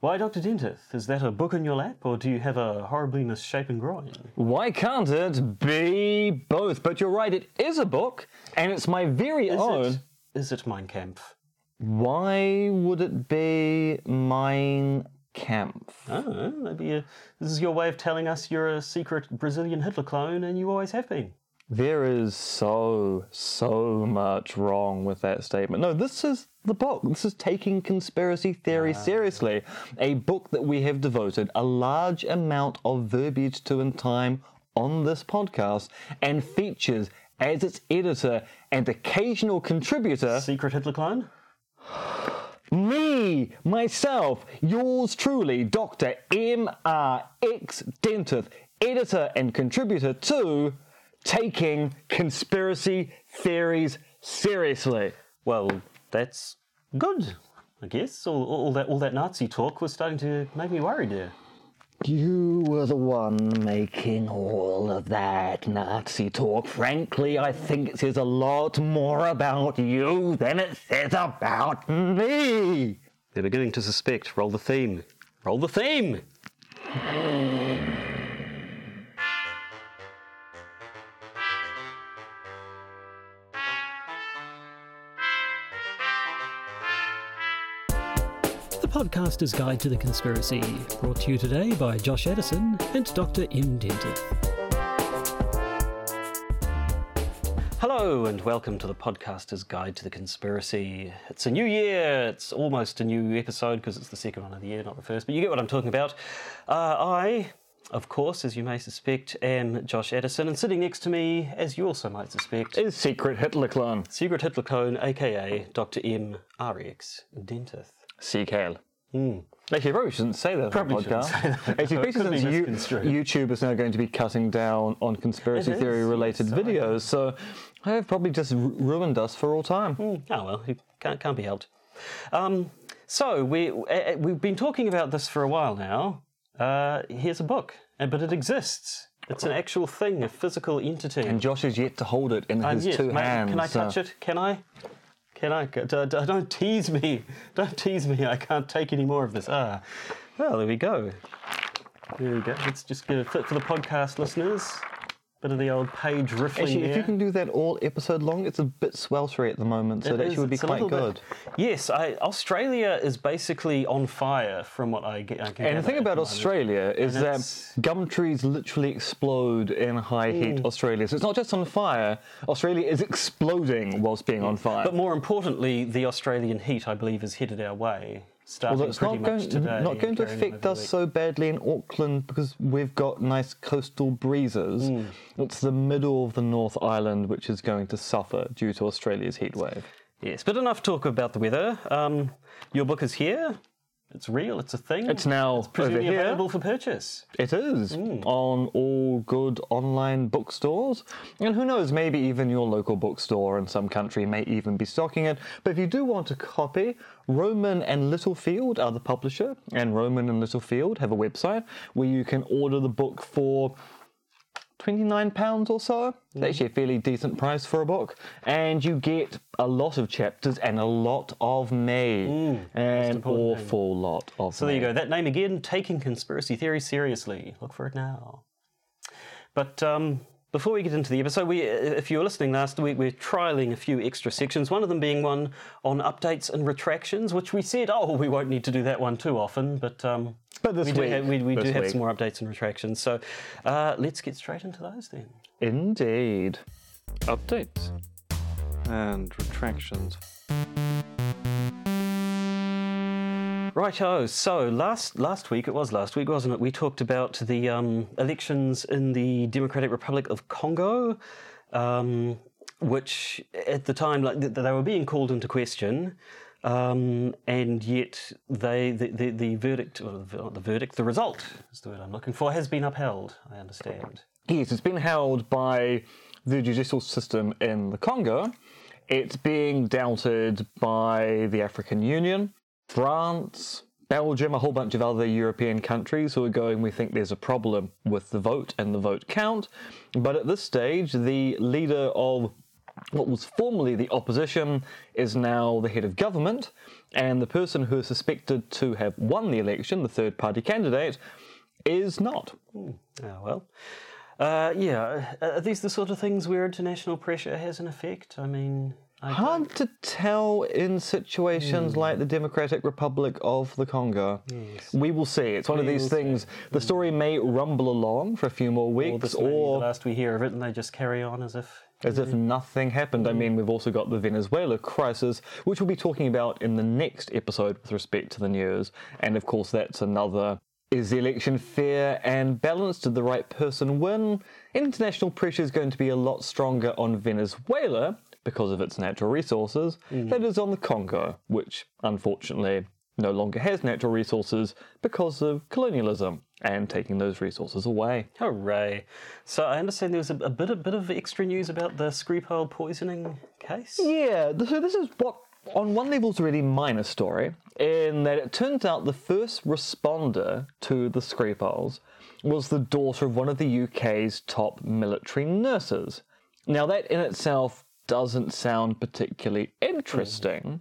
Why, Dr. Dentith? Is that a book in your lap, or do you have a horribly misshapen groin? Why can't it be both? But you're right, it is a book, and it's my very Is own. it, is it Mein Kampf? Why would it be Mein Kampf? Oh, maybe uh this is your way of telling us you're a secret Brazilian Hitler clone and you always have been. There is so, so much wrong with that statement. No, this is the book. This is taking conspiracy theory ah. seriously. A book that we have devoted a large amount of verbiage to and time on this podcast and features as its editor and occasional contributor Secret Hitler clone? me, myself, yours truly, Dr. M.R.X. Dentith, editor and contributor to Taking Conspiracy Theories Seriously. Well, that's good, I guess. All, all that all that Nazi talk was starting to make me worried there. You were the one making all of that Nazi talk. Frankly, I think it says a lot more about you than it says about me. They're beginning to suspect. Roll the theme. Roll the theme! Podcaster's Guide to the Conspiracy, brought to you today by Josh Edison and Dr. M. Dentith. Hello, and welcome to the Podcaster's Guide to the Conspiracy. It's a new year. It's almost a new episode because it's the second one of the year, not the first, but you get what I'm talking about. Uh, I, of course, as you may suspect, am Josh Edison, and sitting next to me, as you also might suspect, Is Secret Hitler clone. Secret Hitler Cone, aka Dr. M. RX Dentith. CKL. Actually, I probably shouldn't say that Probably on the shouldn't podcast. say that. Actually, It could especially be since you. YouTube is now going to be cutting down on conspiracy theory related videos, so I've probably just ru- ruined us for all time. Oh well, it can't, can't be helped. Um, so we uh, we've been talking about this for a while now. Uh, here's a book, uh, but it exists. It's an actual thing, a physical entity. And Josh is yet to hold it in I'm his yet- two mate, hands. Can I so- touch it? Can I? Can I? Don't tease me. Don't tease me. I can't take any more of this. Ah, well, there we go. There we go. Let's just get a fit for the podcast listeners. Bit of the old page riffling Actually, there. if you can do that all episode long, it's a bit sweltery at the moment, so It that is, actually would be quite good. bit- Yes, I, Australia is basically on fire from what I get. I And the thing about. Australia is And that it's- gum trees literally explode in high heat mm. Australia. So it's not just on fire, Australia is exploding whilst being on fire. But more importantly, the Australian heat, I believe, is headed our way. Starting Although it's not going, not going to affect us so badly in Auckland because we've got nice coastal breezes. Hmm. It's the middle of the North Island which is going to suffer due to Australia's heatwave. Yes, but enough talk about the weather. Um, your book is here. It's real. It's a thing. It's now over presumably here. available for purchase. It is mm. on all good online bookstores. And who knows, maybe even your local bookstore in some country may even be stocking it. But if you do want a copy, Rowman and Littlefield are the publisher, and Rowman and Littlefield have a website where you can order the book for £29 or so. It's actually a fairly decent price for a book. And you get a lot of chapters and a lot of me. An important thing. awful lot of So there you go. That name again, taking conspiracy theory seriously. Look for it now. But um, before we get into the episode, we, if you were listening last week, we're trialing a few extra sections. One of them being one on updates and retractions, which we said, oh, we won't need to do that one too often. But um, But this we do week- have, we, we do this have week. some more updates and retractions. So uh, let's get straight into those then. Indeed. updates and retractions. Righto. So last last week, it was last week, wasn't it? We talked about the um, elections in the Democratic Republic of Congo, um, which at the time, like th- they were being called into question, um, and yet they the, the, the verdict, or the, the verdict, the result is the word I'm looking for, has been upheld. I understand. Yes, it's been held by the judicial system in the Congo. It's being doubted by the African Union, France, Belgium, a whole bunch of other European countries who are going, we think there's a problem with the vote and the vote count. But at this stage, the leader of What was formerly the opposition is now the head of government, and the person who is suspected to have won the election, the third party candidate, is not. Ah, well. Uh, yeah, are these the sort of things where international pressure has an effect? I mean, Hard to tell in situations Hmm. like the Democratic Republic of the Congo. We will see. It's one of these things. The story may rumble along for a few more weeks, be or the last we hear of it, and they just carry on as if. as if nothing happened. I mean, we've also got the Venezuela crisis, which we'll be talking about in the next episode with respect to the news. And of course, that's another. Is the election fair and balanced? Did the right person win? International pressure is going to be a lot stronger on Venezuela because of its natural resources mm. than it is on the Congo, which unfortunately no longer has natural resources because of colonialism and taking those resources away. Hooray! So I understand there was a, a bit, a bit of extra news about the Skripal poisoning case. Yeah, so this is what, on one level, is a really minor story, in that it turns out the first responder to the Skripals was the daughter of one of the UK's top military nurses. Now, that in itself doesn't sound particularly interesting.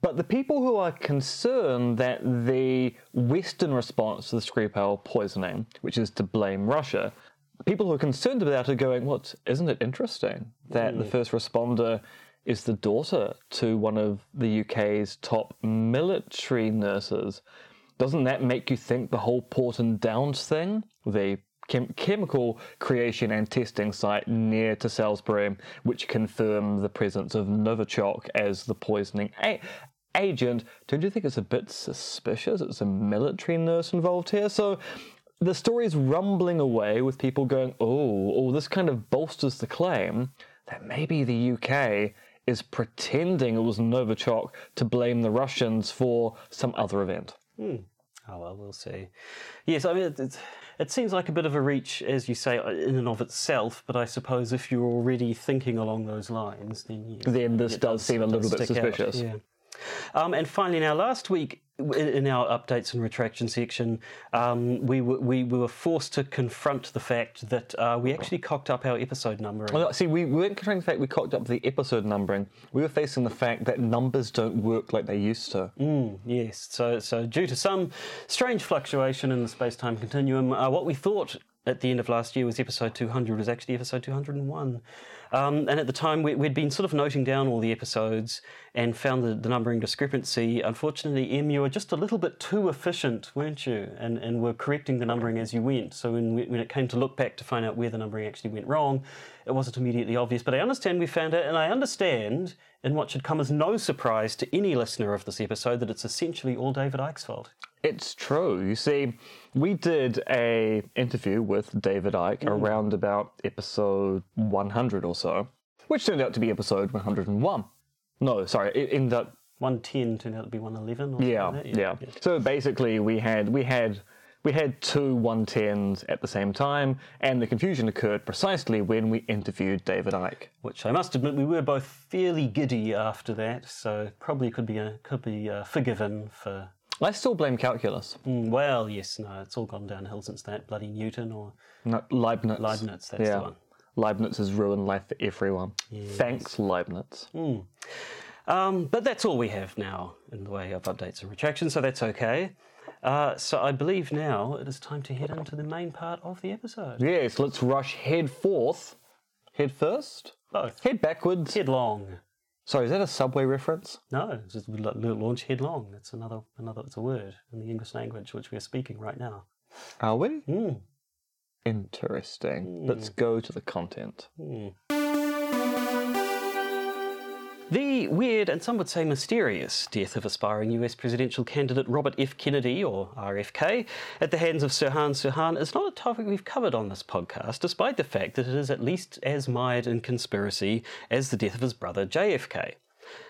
But the people who are concerned that the Western response to the Skripal poisoning, which is to blame Russia, people who are concerned about it are going, what, isn't it interesting that the hmm. first responder is the daughter to one of the UK's top military nurses? Doesn't that make you think the whole Porton Downs thing, the chem- chemical creation and testing site near to Salisbury, which confirmed the presence of Novichok as the poisoning a- agent, don't you think it's a bit suspicious? It's a military nurse involved here. So the story is rumbling away with people going, oh, oh, this kind of bolsters the claim that maybe the UK is pretending it was Novichok to blame the Russians for some other event. Hmm. Oh well, we'll see. Yes, I mean it, it, seems like a bit of a reach, as you say, in and of itself. But I suppose if you're already thinking along those lines, then Then this it does seem a little bit suspicious. Yeah. Um, and finally, now last week in our updates and retraction section, um, we, were, we, we were forced to confront the fact that uh, we actually cocked up our episode numbering. Well, see, we, we weren't controlling the fact we cocked up the episode numbering. We were facing the fact that numbers don't work like they used to. Yes, so so due to some strange fluctuation in the space-time continuum, uh, what we thought at the end of last year was episode 200 was actually episode 201. Um, and at the time, we, we'd been sort of noting down all the episodes and found the, the numbering discrepancy. Unfortunately, Em, you were just a little bit too efficient, weren't you? And, and were correcting the numbering as you went. So when, we, when it came to look back to find out where the numbering actually went wrong, it wasn't immediately obvious. But I understand we found it, and I understand, in what should come as no surprise to any listener of this episode, that it's essentially all David Icke's fault. It's true. You see, we did a interview with David Icke around about episode 100 or so, which turned out to be episode 101. No, sorry, it ended up 110 turned out to be 111 or Yeah, like that. yeah. So basically, we had we had we had two 110s at the same time, and the confusion occurred precisely when we interviewed David Icke. Which I must admit, we were both fairly giddy after that, so probably could be uh, could be uh, forgiven for. I still blame calculus, Mm, well, yes, no, it's all gone downhill since that bloody Newton or not Leibniz. Leibniz. That's yeah. the one. Leibniz has ruined life for everyone. Thanks, Leibniz. Um, but that's all we have now in the way of updates and retractions, so that's okay. Uh, so I believe now it is time to head into the main part of the episode. Yes, let's rush head forth. Head first? Both. Head backwards. Headlong. Sorry, is that a subway reference? No, it's just la- la- launch headlong. It's another another. It's a word in the English language which we are speaking right now. Are we? Mm. Interesting. Let's go to the content. The weird and some would say mysterious death of aspiring US presidential candidate Robert F. Kennedy, or RFK, at the hands of Sirhan Sirhan is not a topic we've covered on this podcast, despite the fact that it is at least as mired in conspiracy as the death of his brother JFK.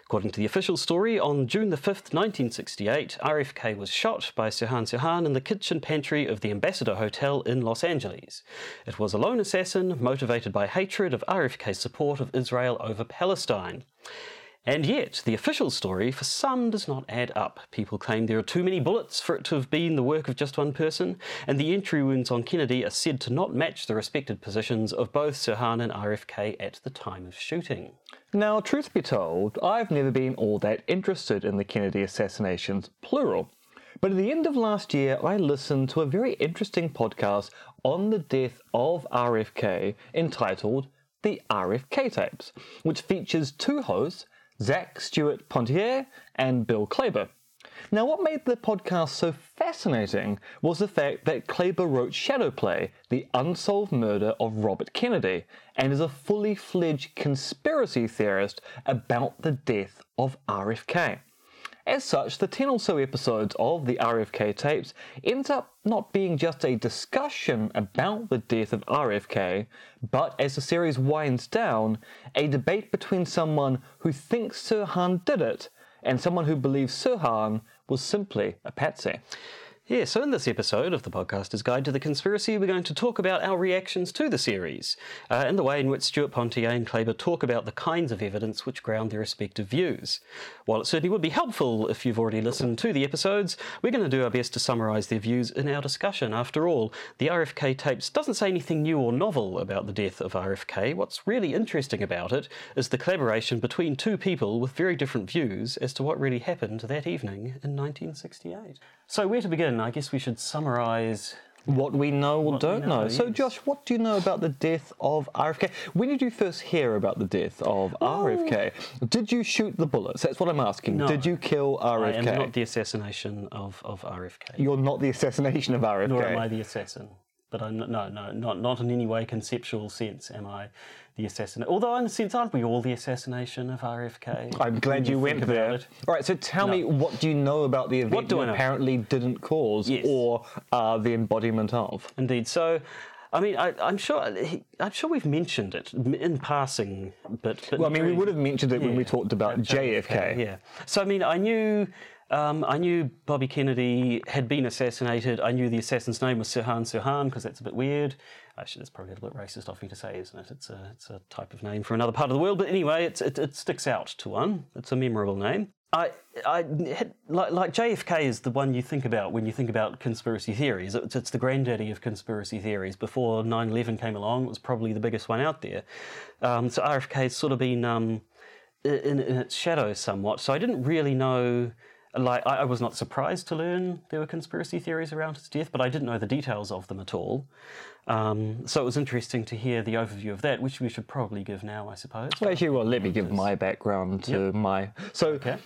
According to the official story, on June the 5th, 1968, RFK was shot by Sirhan Sirhan in the kitchen pantry of the Ambassador Hotel in Los Angeles. It was a lone assassin motivated by hatred of RFK's support of Israel over Palestine. And yet, the official story for some does not add up. People claim there are too many bullets for it to have been the work of just one person, and the entry wounds on Kennedy are said to not match the respected positions of both Sirhan and RFK at the time of shooting. Now, truth be told, I've never been all that interested in the Kennedy assassinations, plural. But at the end of last year, I listened to a very interesting podcast on the death of RFK entitled The RFK Tapes, which features two hosts, Zach Stewart Pontier and Bill Klaber. Now, what made the podcast so fascinating was the fact that Klaber wrote Shadowplay, the unsolved murder of Robert Kennedy, and is a fully fledged conspiracy theorist about the death of RFK. As such, the 10 or so episodes of the RFK tapes ends up not being just a discussion about the death of RFK, but as the series winds down, a debate between someone who thinks Sirhan did it and someone who believes Sirhan was simply a patsy. Yeah, so in this episode of the Podcaster's Guide to the Conspiracy, we're going to talk about our reactions to the series uh, and the way in which Stewart Pontier and Klaber talk about the kinds of evidence which ground their respective views. While it certainly would be helpful if you've already listened to the episodes, we're going to do our best to summarise their views in our discussion. After all, the RFK tapes doesn't say anything new or novel about the death of RFK. What's really interesting about it is the collaboration between two people with very different views as to what really happened that evening in 1968. So, where to begin? I guess we should summarise. What we know or What don't know. know, So, yes. Josh, what do you know about the death of RFK? When did you first hear about the death of RFK? Did you shoot the bullets? That's what I'm asking. No. Did you kill RFK? I am not the assassination of, of RFK. You're not the assassination of RFK. Nor am I the assassin. But I'm no, no, not, not in any way conceptual sense am I the assassin. Although in a sense, aren't we all the assassination of RFK? I'm glad When you went there. it. All right, so tell me, what do you know about the event What do you apparently didn't cause Yes. or are the embodiment of? Indeed. So, I mean, I, I'm sure I'm sure we've mentioned it in passing, but, but Well, I mean, we would have mentioned it when we talked about JFK. Yeah. So I mean, I knew. Um, I knew Bobby Kennedy had been assassinated. I knew the assassin's name was Sirhan Sirhan because that's a bit weird. Actually, that's probably a little bit racist of me to say, isn't it? It's a, it's a type of name for another part of the world. But anyway, it, it sticks out to one. It's a memorable name. I, I had, like, like JFK is the one you think about when you think about conspiracy theories. It's, it's the granddaddy of conspiracy theories. Before 9 11 came along, it was probably the biggest one out there. Um, so RFK has sort of been um, in, in its shadow somewhat. So I didn't really know. Like I, I was not surprised to learn there were conspiracy theories around his death, but I didn't know the details of them at all. Um, so it was interesting to hear the overview of that, which we should probably give now, I suppose. Well, actually, well, let me give my background to my. So, Okay.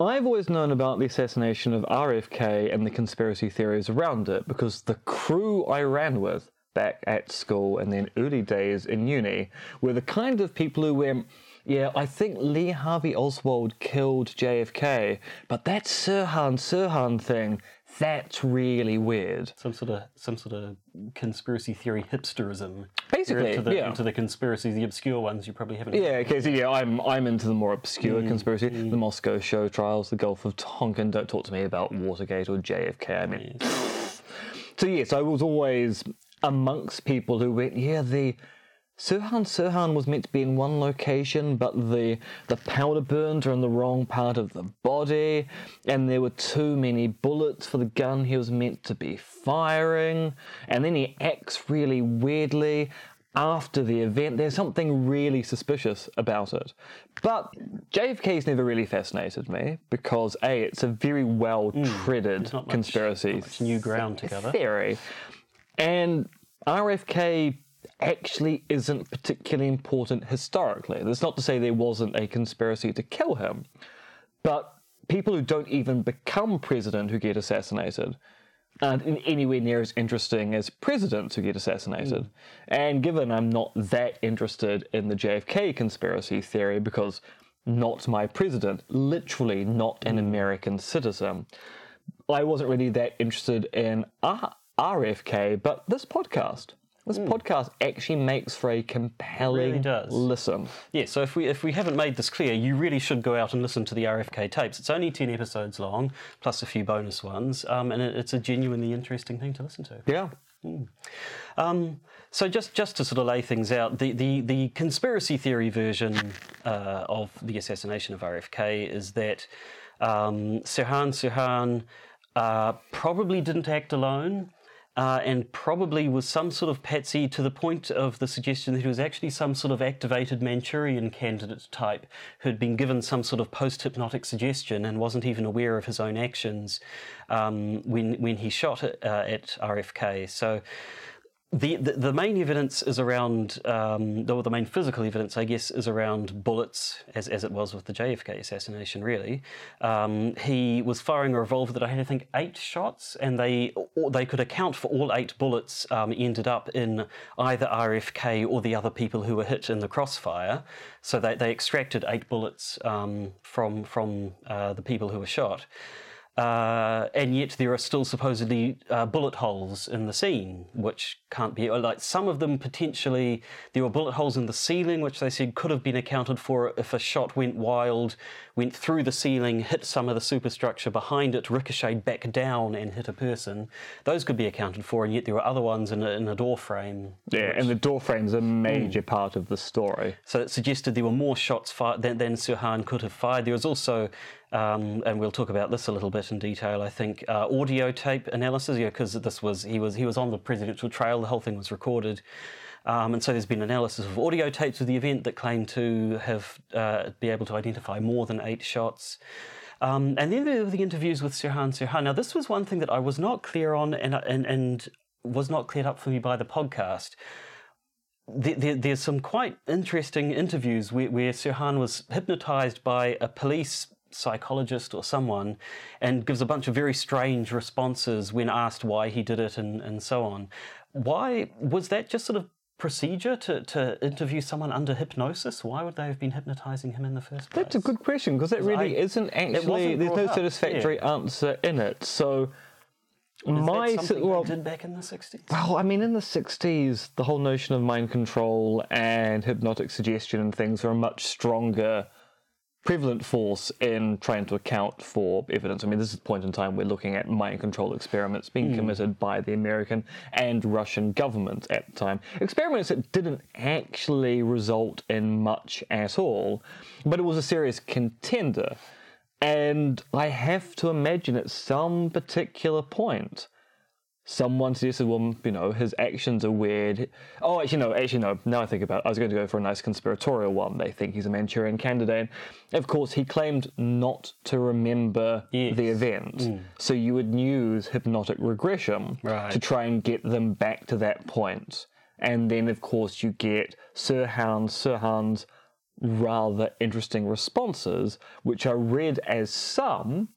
I've always known about the assassination of RFK and the conspiracy theories around it because the crew I ran with back at school and then early days in uni were the kind of people who went, yeah, I think Lee Harvey Oswald killed JFK, but that Sirhan Sirhan thing, that's really weird. some sort of some sort of conspiracy theory hipsterism. Basically, You're into the, yeah. into the conspiracies, the obscure ones you probably haven't. Yeah, okay, so yeah, I'm I'm into the more obscure Mm, conspiracy, the Moscow show trials, the Gulf of Tonkin. Don't talk to me about Watergate or JFK. I mean, so yes, I was always amongst people who went, yeah, the Sirhan Sirhan was meant to be in one location, but the the powder burns are in the wrong part of the body, and there were too many bullets for the gun he was meant to be firing, and then he acts really weirdly after the event. There's something really suspicious about it. But JFK's never really fascinated me because a it's a very well treaded hmm, much- conspiracy not much new ground together. theory. And RFK actually isn't particularly important historically. That's not to say there wasn't a conspiracy to kill him, but people who don't even become president who get assassinated aren't in anywhere near as interesting as presidents who get assassinated. Hmm. And given I'm not that interested in the JFK conspiracy theory because not my president, literally not an hmm. American citizen, I wasn't really that interested in uh, R- RFK, but this podcast. This podcast actually makes for a compelling Really does. listen. Yeah, so if we if we haven't made this clear, you really should go out and listen to the RFK tapes. It's only ten episodes long, plus a few bonus ones, um, and it, it's a genuinely interesting thing to listen to. Yeah. Um, so just just to sort of lay things out, the the, the conspiracy theory version uh, of the assassination of RFK is that um, Sirhan Sirhan uh, probably didn't act alone. Uh, and probably was some sort of patsy to the point of the suggestion that he was actually some sort of activated Manchurian candidate type who'd been given some sort of post hypnotic suggestion and wasn't even aware of his own actions um, when when he shot at, uh, at RFK. So the, the, the main evidence is around, um, the, the main physical evidence, I guess, is around bullets, as, as it was with the JFK assassination, really. Um, he was firing a revolver that I had, I think, eight shots, and they they could account for all eight bullets um, ended up in either RFK or the other people who were hit in the crossfire. So they, they extracted eight bullets um, from, from uh, the people who were shot. Uh, and yet there are still supposedly uh, bullet holes in the scene, which can't be like some of them potentially. There were bullet holes in the ceiling, which they said could have been accounted for if a shot went wild, went through the ceiling, hit some of the superstructure behind it, ricocheted back down, and hit a person. Those could be accounted for, and yet there were other ones in a, in a door frame. Yeah, and the door frame's a major Hmm. part of the story. So it suggested there were more shots fired than, than Sirhan could have fired. There was also, um, and we'll talk about this a little bit in detail. I think uh, audio tape analysis, because this was he was he was on the presidential trail. The whole thing was recorded. Um, and so there's been analysis of audio tapes of the event that claim to have uh, be able to identify more than eight shots. Um, and then there were the interviews with Sirhan Sirhan. Now this was one thing that I was not clear on, and and, and was not cleared up for me by the podcast there, there's some quite interesting interviews where, where Sirhan was hypnotized by a police psychologist or someone and gives a bunch of very strange responses when asked why he did it and, and so on. Why was that just sort of procedure to, to interview someone under hypnosis? Why would they have been hypnotizing him in the first place? That's a good question because that really I- isn't actually. There's no up, satisfactory answer in it. So Is my well, did back in the 60s? Well, I mean, in the 60s, the whole notion of mind control and hypnotic suggestion and things were a much stronger prevalent force in trying to account for evidence. I mean, this is the point in time we're looking at mind control experiments being hmm. committed by the American and Russian government at the time. Experiments that didn't actually result in much at all, but it was a serious contender. And I have to imagine at some particular point, someone suggested, well, you know, his actions are weird. Oh, actually, no, actually, no. Now I think about it, I was going to go for a nice conspiratorial one. They think he's a Manchurian candidate. Of course, he claimed not to remember Yes. the event. Mm. So you would use hypnotic regression Right. to try and get them back to that point. And then, of course, you get Sirhan, Sirhan's rather interesting responses, which are read as some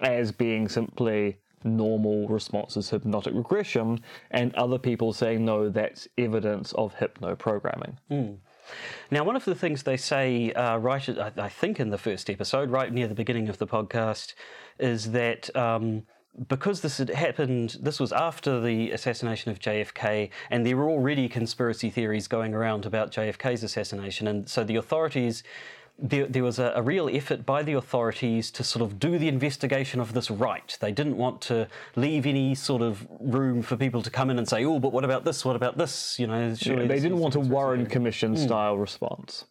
as being simply normal responses hypnotic regression, and other people saying no, that's evidence of hypno-programming. Now, one of the things they say uh, right, at, I I think, in the first episode, right near the beginning of the podcast, is that um, because this had happened, this was after the assassination of JFK, and there were already conspiracy theories going around about JFK's assassination, and so the authorities. There, there was a, a real effort by the authorities to sort of do the investigation of this right. They didn't want to leave any sort of room for people to come in and say, "Oh, but what about this? What about this?" You know, surely they didn't want a Warren theory." Commission style response.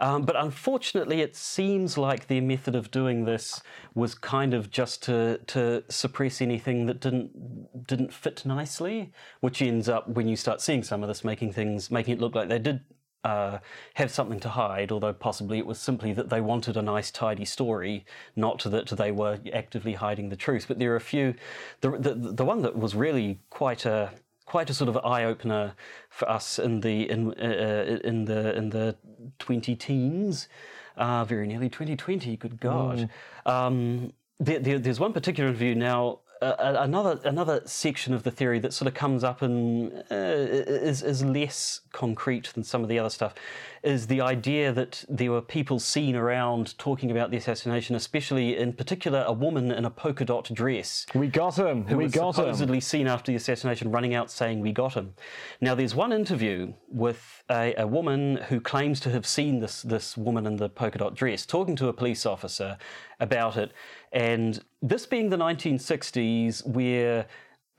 Um, but unfortunately, it seems like their method of doing this was kind of just to to suppress anything that didn't didn't fit nicely, which ends up when you start seeing some of this, making things making it look like they did. Uh, have something to hide, although possibly it was simply that they wanted a nice, tidy story, not that they were actively hiding the truth. But there are a few. The the, the one that was really quite a quite a sort of eye opener for us in the in uh, in the in the twenty teens, uh, very nearly twenty twenty. Good God! Um, there, there, there's one particular interview now. Uh, another another section of the theory that sort of comes up and uh, is is less concrete than some of the other stuff is the idea that there were people seen around talking about the assassination, especially in particular a woman in a polka dot dress We got him. who we was got him. supposedly seen after the assassination running out saying, We got him. Now, there's one interview with a, a woman who claims to have seen this, this woman in the polka dot dress talking to a police officer about it. And this being the 1960s, where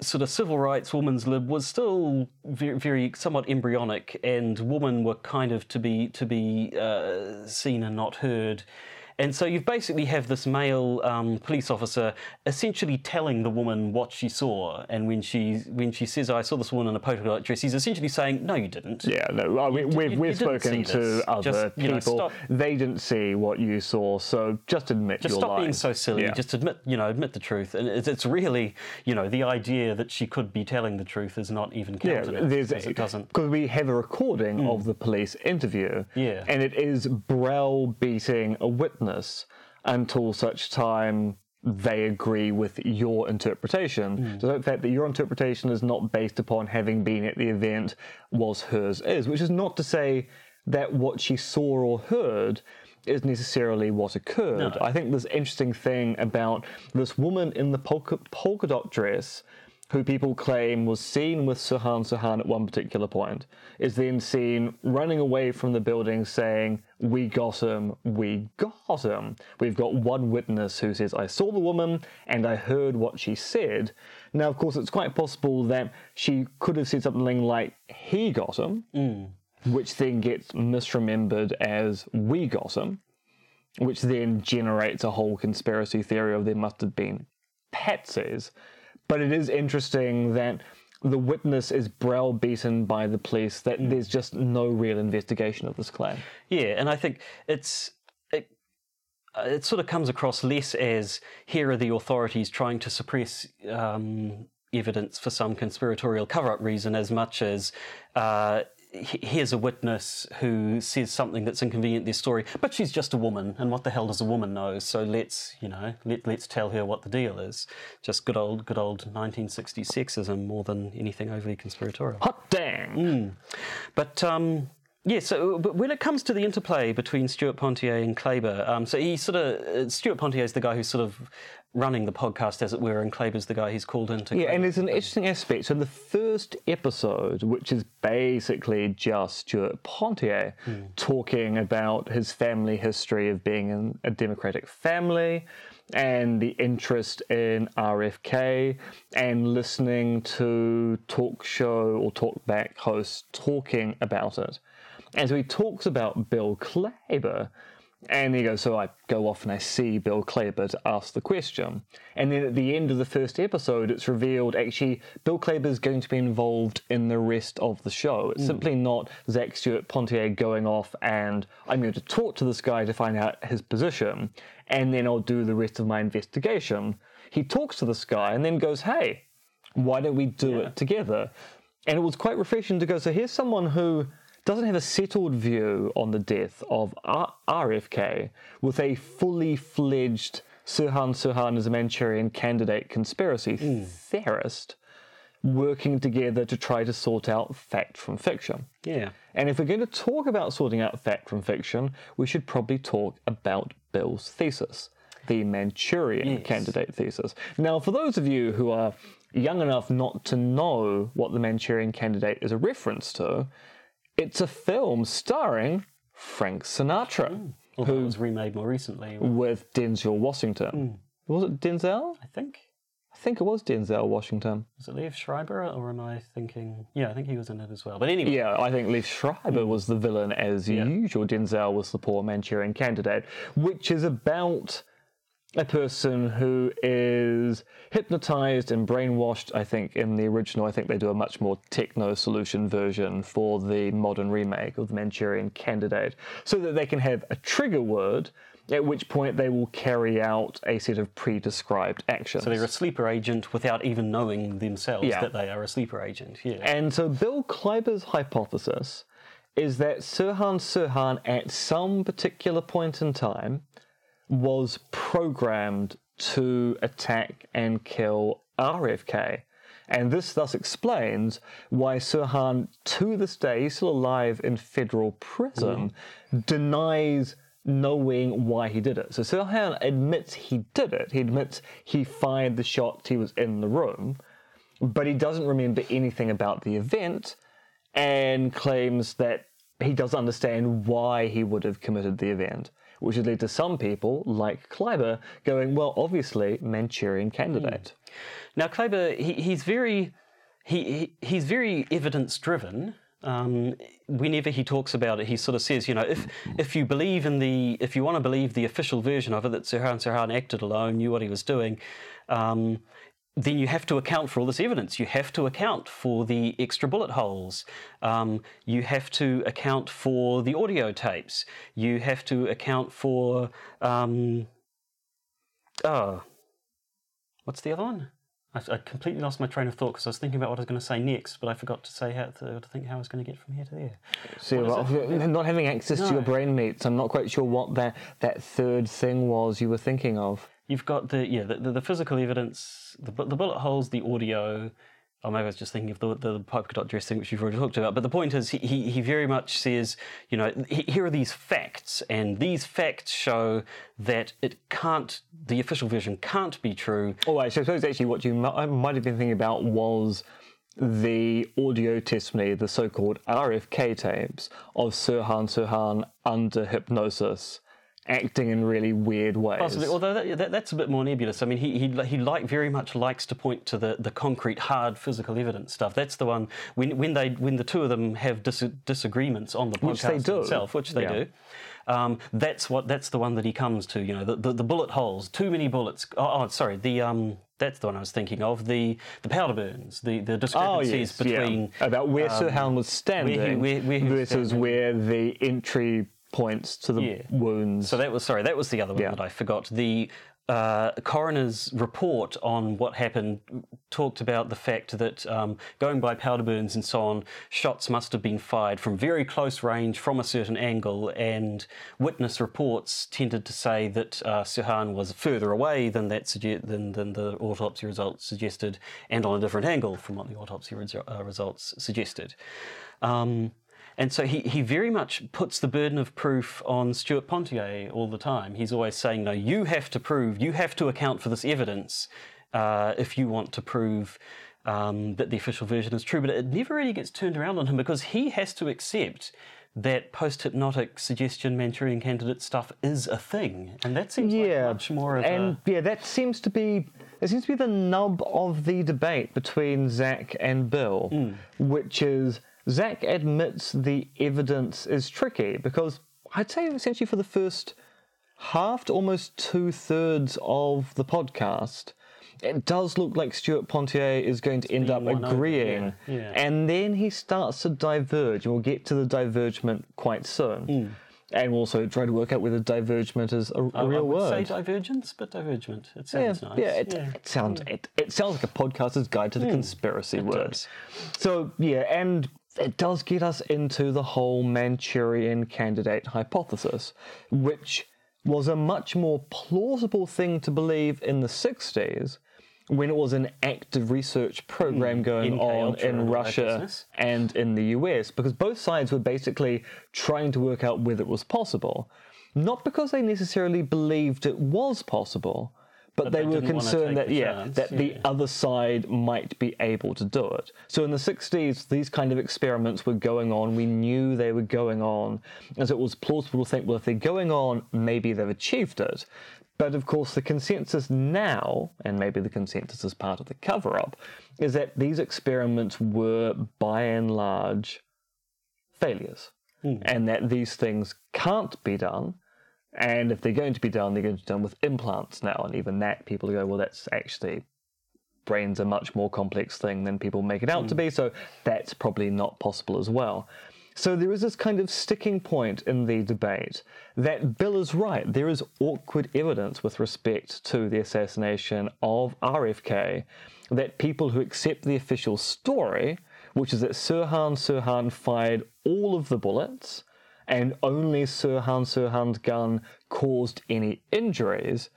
sort of civil rights women's lib was still very, very somewhat embryonic, and women were kind of to be to be uh, seen and not heard. And so you basically have this male um, police officer essentially telling the woman what she saw, and when she when she says, "I saw this woman in a polka dot dress," he's essentially saying, "No, you didn't." Yeah, no, well, we, we've, you we've didn't spoken to this. other Just, you know, people. stop- They didn't see what you saw, so just admit Just you're stop lying. being so silly. Yeah. Just admit, you know, admit the truth. And it's, it's really, you know, the idea that she could be telling the truth is not even Yeah, counted. there's because it doesn't. Because we have a recording of the police interview, Yeah. and it is browbeating a witness until such time they agree with your interpretation. Hmm. So the fact that your interpretation is not based upon having been at the event was hers is, which is not to say that what she saw or heard is necessarily what occurred. I think this interesting thing about this woman in the polka, polka dot dress who people claim was seen with Sirhan Sirhan at one particular point, is then seen running away from the building saying, We got him, we got him. We've got one witness who says, I saw the woman and I heard what she said. Now, of course, it's quite possible that she could have said something like, He got him, mm. which then gets misremembered as, We got him, which then generates a whole conspiracy theory of there must have been patsies. But it is interesting that the witness is browbeaten by the police that there's just no real investigation of this claim. Yeah, and I think it's it, uh, it sort of comes across less as here are the authorities trying to suppress um, evidence for some conspiratorial cover-up reason, as much as. Uh, Here's a witness who says something that's inconvenient their story, but she's just a woman, and what the hell does a woman know? So let's, you know, let, let's tell her what the deal is. Just good old, good old 1960s sexism more than anything overly conspiratorial. Hot dang! But um, yeah, so but when it comes to the interplay between Stewart Pontier and Klaber, um, so he sort of uh, Stewart Pontier is the guy who's sort of running the podcast, as it were, and Klaber's the guy he's called in to. Yeah, and there's an interesting aspect. So the first episode, which is basically just Stewart Pontier hmm. talking about his family history of being in a democratic family and the interest in RFK and listening to talk show or talkback hosts talking about it. And so he talks about Bill Klaber. And he goes, so I go off and I see Bill Klaber to ask the question. And then at the end of the first episode, it's revealed actually Bill is going to be involved in the rest of the show. It's hmm. simply not Zach Stewart Pontier going off and I'm going to talk to this guy to find out his position, and then I'll do the rest of my investigation. He talks to this guy and then goes, hey, why don't we do it together? And it was quite refreshing to go, so here's someone who doesn't have a settled view on the death of R- RFK with a fully fledged Sirhan Sirhan as a Manchurian candidate conspiracy hmm. theorist working together to try to sort out fact from fiction. yeah, And if we're going to talk about sorting out fact from fiction, we should probably talk about Bill's thesis, the Manchurian candidate thesis. Now, for those of you who are young enough not to know what the Manchurian candidate is a reference to, it's a film starring Frank Sinatra although it was remade more recently. with Denzel Washington. Hmm. Was it Denzel? I think I think it was Denzel Washington. was it Liev Schreiber, or am I thinking? Yeah, I think he was in it as well. But anyway, Yeah, I think Liev Schreiber hmm. was the villain as usual. Denzel was the poor Manchurian candidate, which is about a person who is hypnotized and brainwashed. I think in the original, I think they do a much more techno solution version for the modern remake of the Manchurian candidate, so that they can have a trigger word. At which point they will carry out a set of pre-described actions. so they're a sleeper agent without even knowing themselves Yeah. that they are a sleeper agent. Yeah, And so Bill Klaber's hypothesis is that Sirhan Sirhan at some particular point in time was programmed to attack and kill RFK. And this thus explains why Sirhan, to this day, he's still alive in federal prison, denies knowing why he did it. So Sirhan admits he did it. He admits he fired the shots, he was in the room but he doesn't remember anything about the event and claims that he doesn't understand why he would have committed the event, which would lead to some people, like Klaber, going, well, obviously, Manchurian candidate. Now, Klaber, he, he's very he, he he's very evidence driven. Um, whenever he talks about it, he sort of says, you know, if if you believe in the if you want to believe the official version of it that Sirhan Sirhan acted alone, knew what he was doing. Um, then you have to account for all this evidence. You have to account for the extra bullet holes. Um, you have to account for the audio tapes. You have to account for. Um, oh, what's the other one? I, I completely lost my train of thought because I was thinking about what I was going to say next, but I forgot to say how to, to think how I was going to get from here to there. So, well, not having access to your No. brain meats, I'm not quite sure what that, that third thing was you were thinking of. You've got the yeah the, the, the physical evidence, the, the bullet holes, the audio. Or maybe I was just thinking of the the polka dot dress thing, which you've already talked about. But the point is, he, he, very much says, you know, he- here are these facts, and these facts show that it can't, the official version can't be true. Oh, right, so I suppose actually what you mi- I might have been thinking about was the audio testimony, the so-called RFK tapes of Sirhan Sirhan under hypnosis, acting in really weird ways. Possibly, although that, that, that's a bit more nebulous. I mean, he he, he like very much likes to point to the, the concrete, hard physical evidence stuff. That's the one when when they when the two of them have dis- disagreements on the podcast Which they do. itself, which they Yeah. do. Um, that's what that's the one that he comes to. You know, the, the, the bullet holes, too many bullets. Oh, oh, sorry, the um, that's the one I was thinking of. The the powder burns, the the Oh discrepancies yes, yeah. between about where Sirhan was standing where- where he was versus standing. where the entry points to the Yeah. wounds. So that was sorry, that was the other one Yeah. that I forgot. The uh, coroner's report on what happened talked about the fact that um, going by powder burns and so on, shots must have been fired from very close range from a certain angle, and witness reports tended to say that uh, Sirhan was further away than that sugge- than, than the autopsy results suggested, and on a different angle from what the autopsy resu- uh, results suggested. Um, and so he, he very much puts the burden of proof on Stewart Pontier all the time. He's always saying, no, you have to prove, you have to account for this evidence uh, if you want to prove um, that the official version is true. But it never really gets turned around on him because he has to accept that post hypnotic suggestion Manchurian candidate stuff is a thing. And that seems yeah, like much more of and a. yeah, that seems to be it seems to be the nub of the debate between Zach and Bill, Hmm. which is Zach admits the evidence is tricky because I'd say essentially for the first half to almost two thirds of the podcast. It does look like Stewart Pontier is going to end up agreeing, yeah, yeah. and then he starts to diverge. We'll get to the divergement quite soon, Hmm. and we'll also try to work out whether divergement is a, a I real would word. say divergence, but divergent. It Yeah, sounds nice. yeah, it, it sounds it, it sounds like a podcaster's guide to the conspiracy words. does. So yeah, and it does get us into the whole Manchurian candidate hypothesis, which was a much more plausible thing to believe in the '60s. When it was an active research program hmm. going MK on Ultra in and all that Russia and in the US, because both sides were basically trying to work out whether it was possible. Not because they necessarily believed it was possible, but, they, they were concerned that yeah, chance, that the other side might be able to do it. So in the 60s, these kind of experiments were going on. We knew they were going on, as it was plausible to think, well, if they're going on, maybe they've achieved it. But of course, the consensus now, and maybe the consensus is part of the cover up, is that these experiments were by and large failures. Hmm. And that these things can't be done. And if they're going to be done, they're going to be done with implants now. And even that, people go, well, that's actually brain's a much more complex thing than people make it out to hmm. be, so that's probably not possible as well. So there is this kind of sticking point in the debate that Bill is right. There is awkward evidence with respect to the assassination of RFK that people who accept the official story, which is that Sirhan Sirhan fired all of the bullets and only Sirhan Sirhan's gun caused any injuries,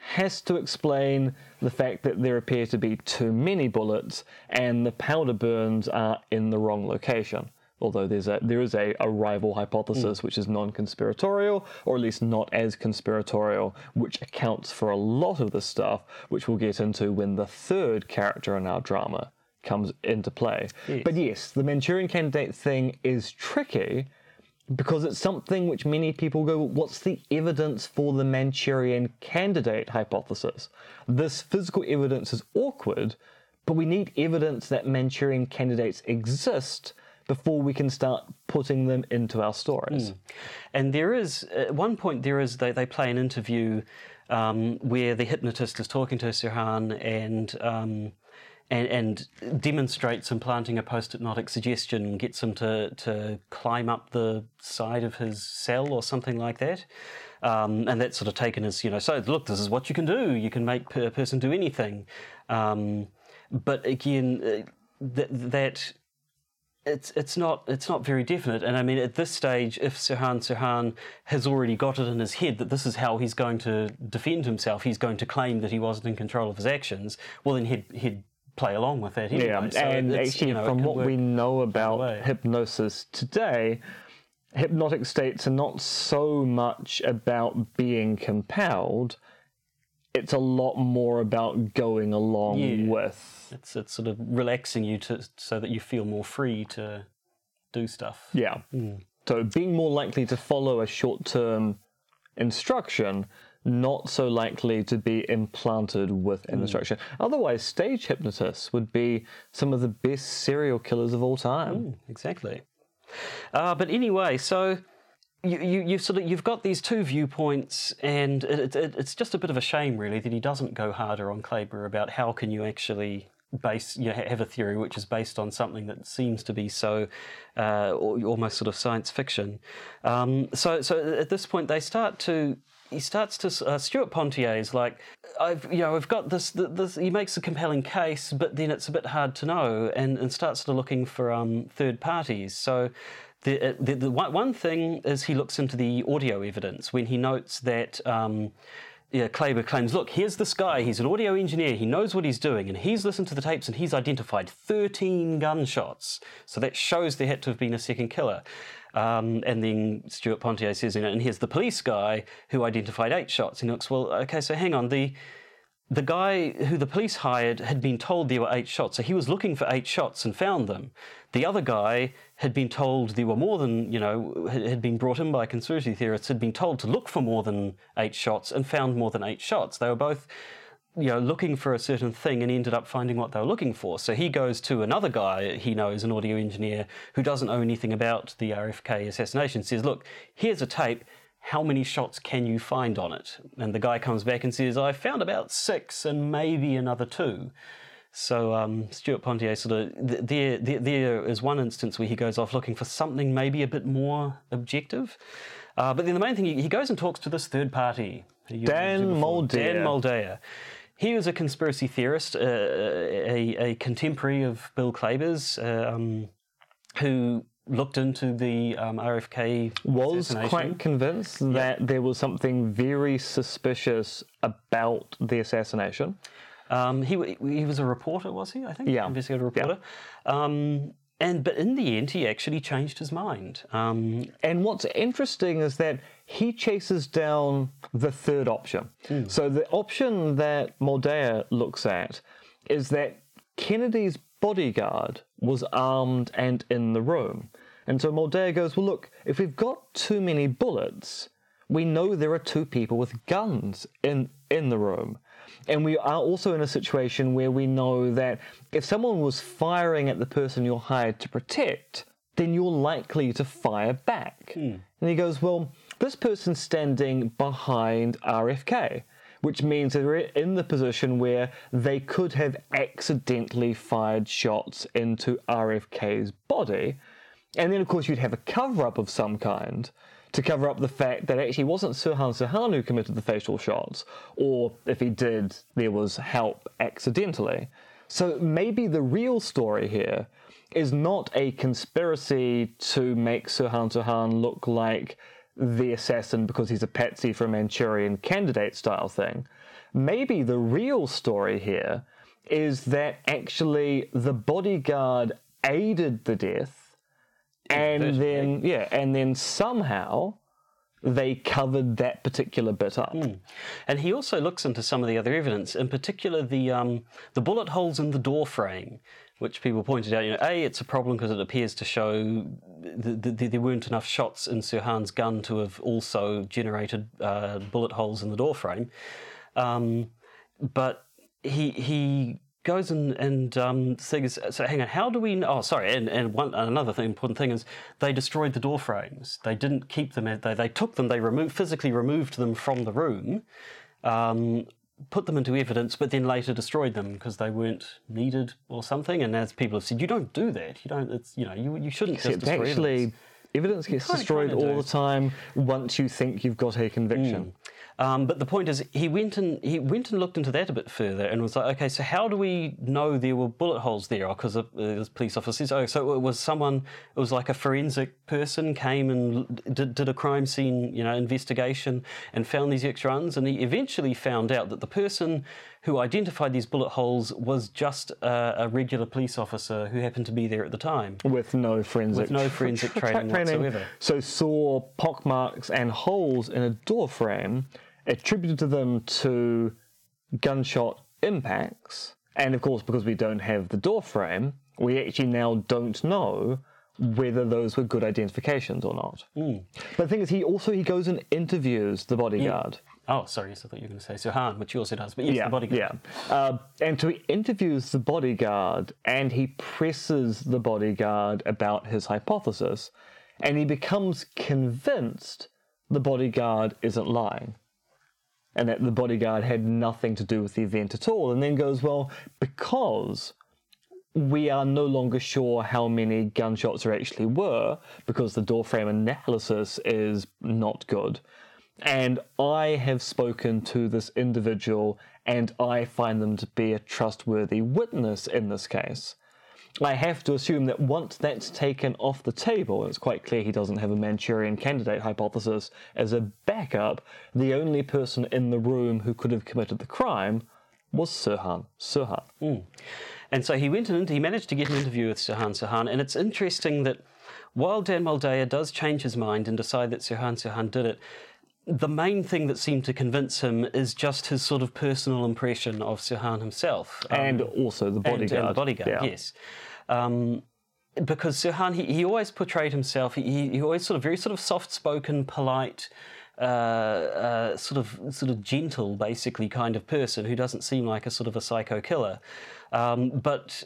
has to explain the fact that there appear to be too many bullets and the powder burns are in the wrong location. Although there's a, there is a, a rival hypothesis hmm. which is non conspiratorial, or at least not as conspiratorial, which accounts for a lot of the stuff, which we'll get into when the third character in our drama comes into play. But yes, the Manchurian candidate thing is tricky because it's something which many people go, what's the evidence for the Manchurian candidate hypothesis? This physical evidence is awkward, but we need evidence that Manchurian candidates exist before we can start putting them into our stories. And there is, at one point, there is, they, they play an interview um, where the hypnotist is talking to Sirhan and, um, and, and demonstrates implanting a post hypnotic suggestion, gets him to, to climb up the side of his cell or something like that. Um, and that's sort of taken as, you know, so look, this is what you can do. You can make a person do anything. Um, but again, uh, th- that it's it's not it's not very definite. And I mean, at this stage, if Sirhan Sirhan has already got it in his head that this is how he's going to defend himself, he's going to claim that he wasn't in control of his actions. Well, then he'd he'd play along with that anyway. Yeah, So and actually, you know, from what we know about hypnosis today, hypnotic states are not so much about being compelled. It's a lot more about going along Yeah. with. It's it's sort of relaxing you to so that you feel more free to do stuff. Yeah. Hmm. So being more likely to follow a short term instruction, not so likely to be implanted with an instruction. Otherwise, stage hypnotists would be some of the best serial killers of all time. exactly. Uh, but anyway, so you, you you sort of you've got these two viewpoints, and it, it, it's just a bit of a shame, really, that he doesn't go harder on Klaber about how can you actually base you know, have a theory which is based on something that seems to be so uh, almost sort of science fiction. Um, so so at this point they start to. He starts to uh, Stewart Pontier is like, I've you know I've got this, this. He makes a compelling case, but then it's a bit hard to know, and, and starts to looking for um, third parties. So the, uh, the, the one one thing is he looks into the audio evidence when he notes that um, yeah, Klaber claims, look, here's this guy, he's an audio engineer, he knows what he's doing, and he's listened to the tapes and he's identified 13 gunshots. So that shows there had to have been a second killer. Um, and then Stewart Pontier says, you know, and here's the police guy who identified eight shots. And he looks, well, okay, so hang on, the the guy who the police hired had been told there were eight shots, so he was looking for eight shots and found them. The other guy had been told there were more than, you know, had been brought in by conspiracy theorists, had been told to look for more than eight shots and found more than eight shots. They were both, you know, looking for a certain thing and ended up finding what they were looking for. So he goes to another guy he knows, an audio engineer, who doesn't know anything about the RFK assassination, says, look, here's a tape how many shots can you find on it? And the guy comes back and says, I found about six and maybe another two. So um, Stewart Pontier sort of th- there, there there is one instance where he goes off looking for something maybe a bit more objective. Uh, but then the main thing he, he goes and talks to this third party. Dan Moldea. Dan Moldea. He was a conspiracy theorist, uh, a, a contemporary of Bill Klaber's, uh, um, who looked into the um, RFK was quite convinced that there was something very suspicious about the assassination. Um, he he was a reporter, was he? I think. Yeah. investigative reporter. Um, and but in the end, he actually changed his mind. Um, And what's interesting is that he chases down the third option. So the option that Moldea looks at is that Kennedy's bodyguard was armed and in the room. And so Moldea goes, well, look, if we've got too many bullets, we know there are two people with guns in in the room. And we are also in a situation where we know that if someone was firing at the person you're hired to protect, then you're likely to fire back. Hmm. And he goes, Well, this person's standing behind RFK, which means they're in the position where they could have accidentally fired shots into RFK's body. And then, of course, you'd have a cover up of some kind to cover up the fact that actually wasn't Sirhan Sirhan who committed the fatal shots, or if he did, there was help accidentally. So maybe the real story here is not a conspiracy to make Sirhan Sirhan look like the assassin because he's a patsy for a Manchurian candidate style thing. Maybe the real story here is that actually the bodyguard aided the death and then yeah, and then somehow they covered that particular bit up. And he also looks into some of the other evidence, in particular the um, the bullet holes in the door frame, which people pointed out. You know, a it's a problem because it appears to show that th- th- there weren't enough shots in Sirhan's gun to have also generated uh, bullet holes in the door frame. Um, but he he goes and and um, things. So hang on, how do we? Oh, sorry. And and one another thing, important thing is they destroyed the door frames. They didn't keep them. They they took them. They removed physically removed them from the room. Um, put them into evidence, but then later destroyed them because they weren't needed or something. And as people have said, you don't do that. You don't. It's you know you you shouldn't just It's destroy actually evidence. evidence gets destroyed all the time once you think you've got a conviction. Mm. Um, but the point is, he went and he went and looked into that a bit further, and was like, okay, so how do we know there were bullet holes there? Because uh, the police officer says, oh, so it was someone, it was like a forensic person came and did, did a crime scene, you know, investigation and found these extra ones, and he eventually found out that the person who identified these bullet holes was just a, a regular police officer who happened to be there at the time. With no forensic, With no forensic training whatsoever. So saw pockmarks and holes in a door frame, attributed to them to gunshot impacts, and of course, because we don't have the door frame, we actually now don't know whether those were good identifications or not. Hmm. But the thing is, he also he goes and interviews the bodyguard. Oh, sorry, yes, I thought you were going to say Sirhan, which he also does, but yes, the bodyguard. Yeah. Uh, and so he interviews the bodyguard and he presses the bodyguard about his hypothesis. And he becomes convinced the bodyguard isn't lying. And that the bodyguard had nothing to do with the event at all. And then goes, well, because we are no longer sure how many gunshots there actually were, because the door frame analysis is not good. And I have spoken to this individual, and I find them to be a trustworthy witness in this case. I have to assume that once that's taken off the table, and it's quite clear he doesn't have a Manchurian candidate hypothesis as a backup, the only person in the room who could have committed the crime was Sirhan. Sirhan. Hmm. And so he went and he managed to get an interview with Sirhan Sirhan, and it's interesting that while Dan Moldea does change his mind and decide that Sirhan Sirhan did it, the main thing that seemed to convince him is just his sort of personal impression of Sirhan himself. Um, And also the bodyguard. And, the bodyguard, Yeah. yes. Um, because Sirhan, he, he always portrayed himself, he, he always sort of very sort of soft spoken, polite, uh, uh, sort of sort of gentle, basically kind of person who doesn't seem like a sort of a psycho killer. Um, but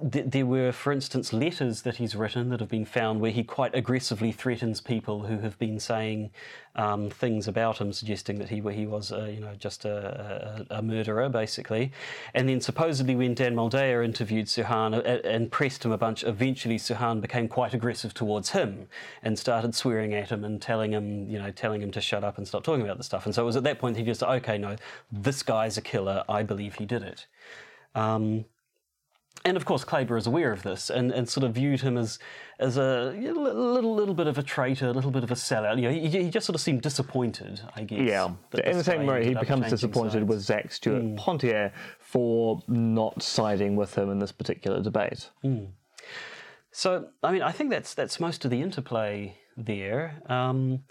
there were, for instance, letters that he's written that have been found where he quite aggressively threatens people who have been saying um, things about him, suggesting that he he was, uh, you know, just a, a, a murderer, basically. And then supposedly, when Dan Moldea interviewed Sirhan uh, and pressed him a bunch, eventually Sirhan became quite aggressive towards him and started swearing at him and telling him, you know, telling him to shut up and stop talking about the stuff. And so it was at that point he just, okay, no, this guy's a killer. I believe he did it. Um, and of course, Klaber is aware of this and, and sort of viewed him as as a little little bit of a traitor, a little bit of a sellout. You know, he, he just sort of seemed disappointed, I guess. Yeah, in the same way, he becomes disappointed sides. With Zach Stewart Pontier for not siding with him in this particular debate. So, I mean, I think that's that's most of the interplay there. Um,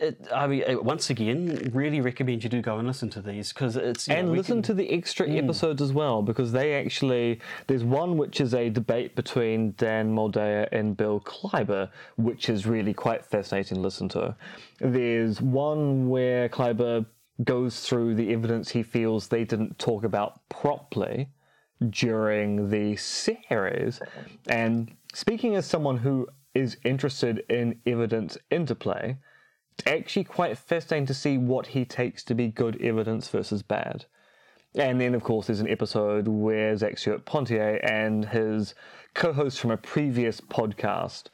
it, I mean, once again, really recommend you do go and listen to these because it's you know, And listen can- to the extra hmm. episodes as well, because they actually there's one which is a debate between Dan Moldea and Bill Klaber, which is really quite fascinating to listen to. There's one where Klaber goes through the evidence he feels they didn't talk about properly during the series. And speaking as someone who is interested in evidence interplay, actually quite fascinating to see what he takes to be good evidence versus bad. And then, of course, there's an episode where Zach Stewart Pontier and his co host from a previous podcast,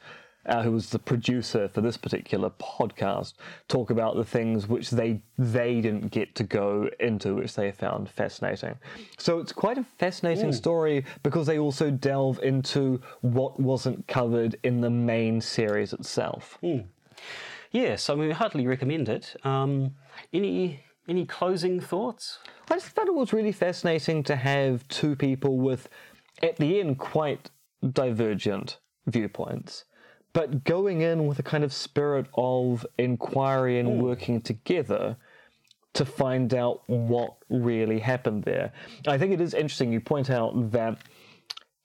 uh, who was the producer for this particular podcast, talk about the things which they they didn't get to go into, which they found fascinating. So it's quite a fascinating story because they also delve into what wasn't covered in the main series itself. Yes, I mean, we heartily recommend it. Um, any any closing thoughts? I just thought it was really fascinating to have two people with, at the end, quite divergent viewpoints, but going in with a kind of spirit of inquiry and working together to find out what really happened there. I think it is interesting. You point out that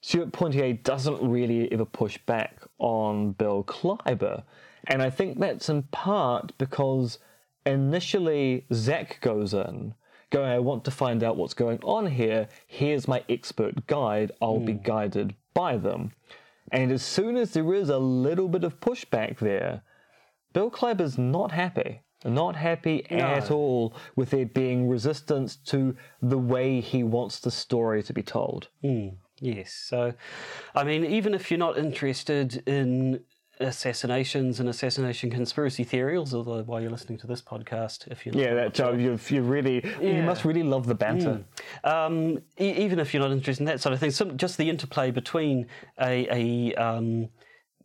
Stewart Pontier doesn't really ever push back on Bill Klaber. And I think that's in part because initially Zach goes in, going, I want to find out what's going on here. Here's my expert guide. I'll be hmm. guided by them. And as soon as there is a little bit of pushback there, Bill Klaber's not happy. Not happy at all with there being resistance to the way he wants the story to be told. Hmm. Yes. So, I mean, even if you're not interested in assassinations and assassination conspiracy theories, although while you're listening to this podcast, if you're not Yeah, that job. You, you really, you must really love the banter. um, e- even if you're not interested in that sort of thing, some, just the interplay between a, a um,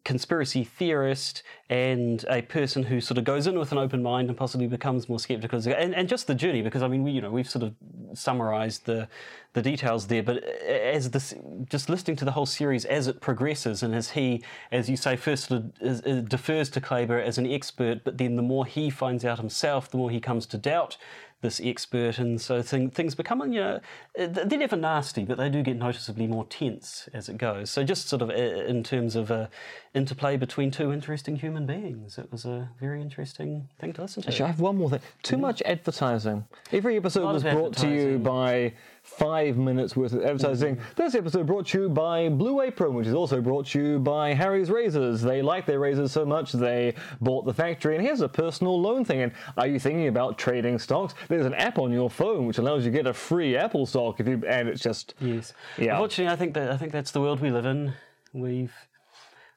conspiracy theorist and a person who sort of goes in with an open mind and possibly becomes more skeptical, and, and just the journey. Because I mean, we you know we've sort of summarised the the details there, but as this just listening to the whole series as it progresses, and as he, as you say, first sort of is, is, defers to Klaber as an expert, but then the more he finds out himself, the more he comes to doubt this expert, and so thing, things become, you know, they're never nasty, but they do get noticeably more tense as it goes. So just sort of uh, in terms of uh, interplay between two interesting human beings, it was a very interesting thing to listen to. Actually, I have one more thing. Too much advertising. Every episode was brought to you by five minutes worth of advertising. Mm-hmm. This episode brought to you by Blue Apron, which is also brought to you by Harry's Razors. They like their razors so much they bought the factory. And here's a personal loan thing. And are you thinking about trading stocks? There's an app on your phone which allows you to get a free Apple stock if you and it's just Yes. Yeah. Unfortunately, I think that I think that's the world we live in. We've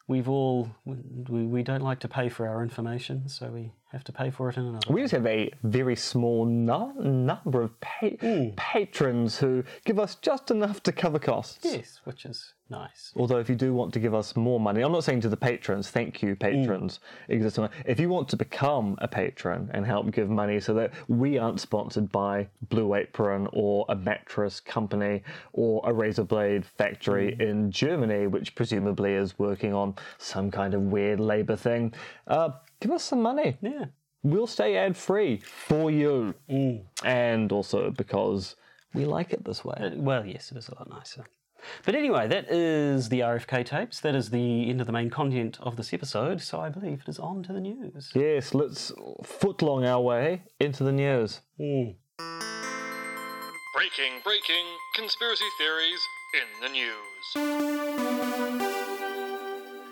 we've all we, we don't like to pay for our information, so we have to pay for it in another. We just have a very small nu- number of pa- patrons who give us just enough to cover costs. Yes, which is nice. Although, if you do want to give us more money, I'm not saying to the patrons, thank you, patrons. Existing. If you want to become a patron and help give money so that we aren't sponsored by Blue Apron or a mattress company or a razor blade factory in Germany, which presumably is working on some kind of weird labor thing, uh, give us some money. Yeah. We'll stay ad free for you. And also because we like it this way. Uh, Well, yes, it is a lot nicer. But anyway, that is the RFK tapes. That is the end of the main content of this episode. So I believe it is on to the news. Yes, let's footlong our way into the news. Mm. Breaking, breaking conspiracy theories in the news.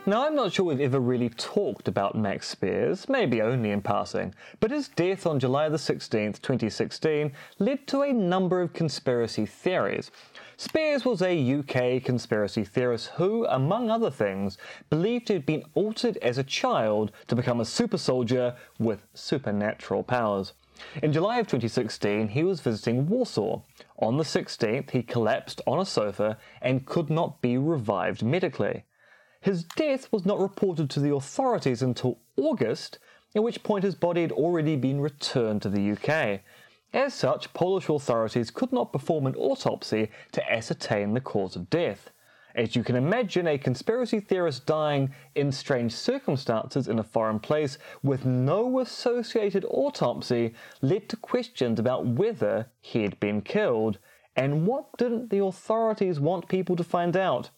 Now, I'm not sure we've ever really talked about Max Spiers, maybe only in passing, but his death on July the 16th, 2016, led to a number of conspiracy theories. Spiers was a UK conspiracy theorist who, among other things, believed he'd been altered as a child to become a super soldier with supernatural powers. In July of 2016, he was visiting Warsaw. On the 16th, he collapsed on a sofa and could not be revived medically. His death was not reported to the authorities until August, at which point his body had already been returned to the UK. As such, Polish authorities could not perform an autopsy to ascertain the cause of death. As you can imagine, a conspiracy theorist dying in strange circumstances in a foreign place with no associated autopsy led to questions about whether he had been killed. And what didn't the authorities want people to find out?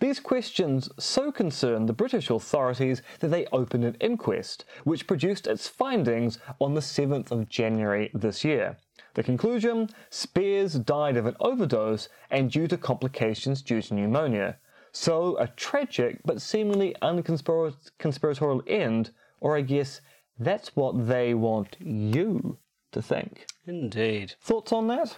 These questions so concerned the British authorities that they opened an inquest, which produced its findings on the 7th of January this year. The conclusion Spiers died of an overdose and due to complications due to pneumonia. So, a tragic but seemingly unconspiratorial end, or I guess that's what they want you to think. Indeed. Thoughts on that?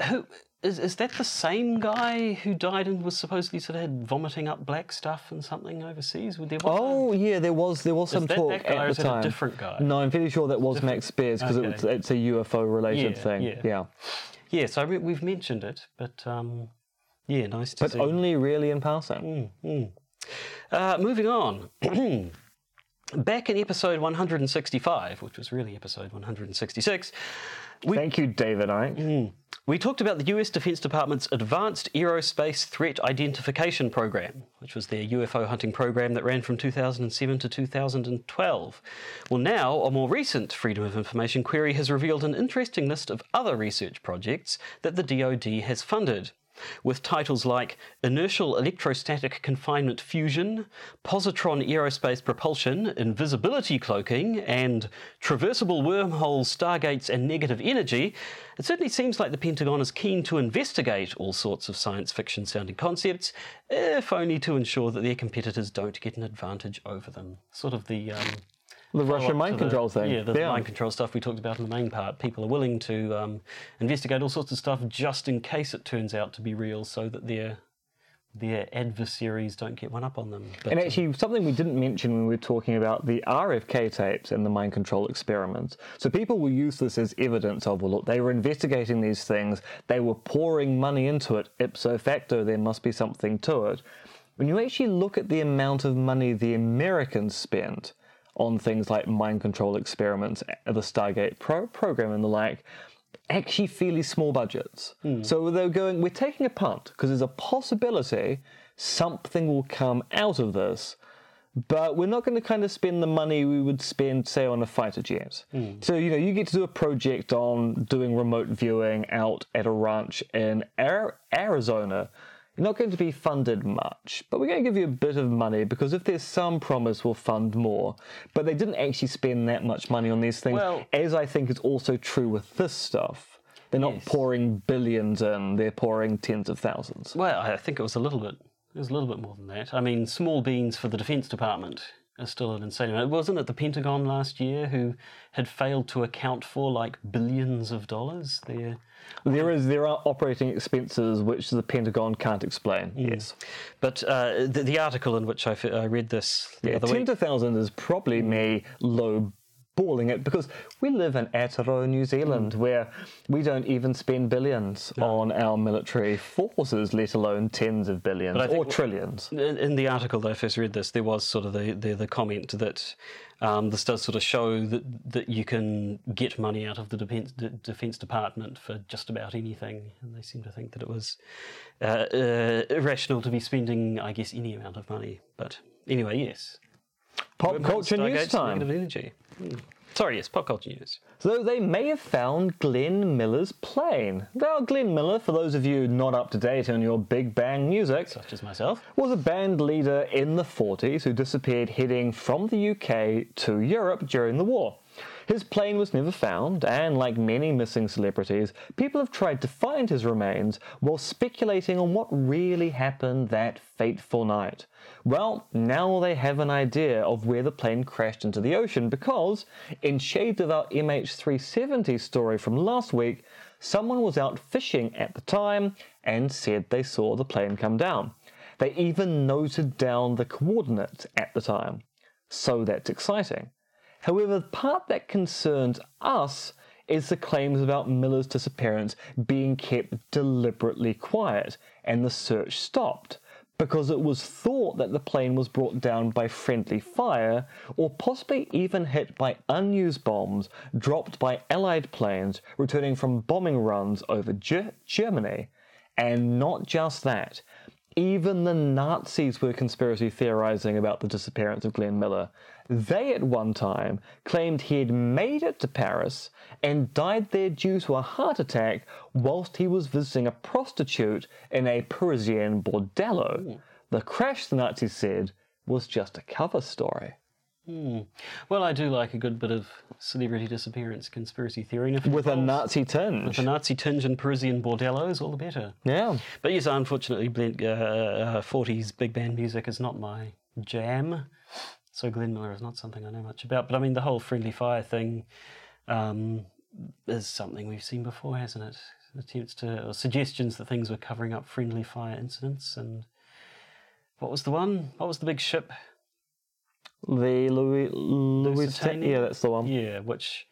Uh, who is, is that the same guy who died and was supposedly sort of had vomiting up black stuff and something overseas? There was a- Oh yeah, there was there was some talk that guy or at is the a time. different guy? No, I'm pretty sure that was Max Spiers because Okay. it's, it's a UFO related Yeah, thing. yeah. yeah, I re- we've mentioned it, but um, yeah, nice to but see. only really in passing. Uh, moving on. back in episode 165, which was really episode 166, Thank you, David Icke. we talked about the US Defense Department's Advanced Aerospace Threat Identification Program, which was their UFO hunting program that ran from 2007 to 2012. Well, now, a more recent Freedom of Information query has revealed an interesting list of other research projects that the DoD has funded. With titles like Inertial Electrostatic Confinement Fusion, Positron Aerospace Propulsion, Invisibility Cloaking, and Traversable Wormholes, Stargates, and Negative Energy, it certainly seems like the Pentagon is keen to investigate all sorts of science fiction sounding concepts, if only to ensure that their competitors don't get an advantage over them. Sort of the. Um, The Russian mind the- control thing. Yeah, the mind control stuff we talked about in the main part. People are willing to um, investigate all sorts of stuff just in case it turns out to be real, so that their their adversaries don't get one up on them. But, And um, actually, something we didn't mention when we were talking about the RFK tapes and the mind control experiments. So people will use this as evidence of, well, look, they were investigating these things, they were pouring money into it, ipso facto, there must be something to it. When you actually look at the amount of money the Americans spent on things like mind control experiments, eh, the Stargate pro- program, and the like, actually fairly small budgets. Hmm. So they're going, we're taking a punt because there's a possibility something will come out of this, but we're not going to kind of spend the money we would spend, say, on a fighter jet. Hmm. So, you know, you get to do a project on doing remote viewing out at a ranch in Ar- Arizona. You're not going to be funded much, but we're going to give you a bit of money because if there's some promise, we'll fund more. But they didn't actually spend that much money on these things, Well- as I think is also true with this stuff. They're not Yes. pouring billions in, they're pouring tens of thousands. well, I think it was a little bit. It was a little bit more than that. I mean, small beans for the Defense Department is still an insane amount. Wasn't it the Pentagon last year who had failed to account for like billions of dollars? There, There is there are operating expenses which the Pentagon can't explain. Hmm. Yes, but uh, the, the article in which I, f- I read this the yeah, other ten to thousand is probably me low balling it because we live in Aotearoa, New Zealand, Hmm. where we don't even spend billions on our military forces, let alone tens of billions or trillions. in, the article that I first read this, there was sort of the, the, the comment that um, this does sort of show that, that you can get money out of the Defense, Defense Department for just about anything. And they seem to think that it was uh, uh, irrational to be spending, I guess, any amount of money. But anyway, yes. Pop culture news time. Negative energy. Sorry, yes, pop culture news. So they may have found Glenn Miller's plane. Now, Glenn Miller, for those of you not up to date on your Big band music, Such as myself. was a band leader in the 40s who disappeared heading from the UK to Europe during the war. His plane was never found, and like many missing celebrities, people have tried to find his remains while speculating on what really happened that fateful night. Well, now they have an idea of where the plane crashed into the ocean because, in shade of our MH370 story from last week, someone was out fishing at the time and said they saw the plane come down. They even noted down the coordinates at the time. So that's exciting. However, the part that concerns us is the claims about Miller's disappearance being kept deliberately quiet and the search stopped because it was thought that the plane was brought down by friendly fire or possibly even hit by unused bombs dropped by Allied planes returning from bombing runs over Ge- Germany. And not just that, even the Nazis were conspiracy theorizing about the disappearance of Glenn Miller. They at one time claimed he had made it to Paris and died there due to a heart attack whilst he was visiting a prostitute in a Parisian bordello. The crash, the Nazis said, was just a cover story. Well, I do like a good bit of celebrity disappearance conspiracy theory. And if it With a Nazi tinge. With a Nazi tinge and Parisian bordellos, all the better. Yeah. But yes, unfortunately, Blend, uh, uh, 40s big band music is not my jam. So Glenn Miller is not something I know much about. But I mean, the whole friendly fire thing um, is something we've seen before, hasn't it? Attempts to, or suggestions that things were covering up friendly fire incidents. And what was the one? What was the big ship? The Louis, Louis yeah, that's the one. Yeah, which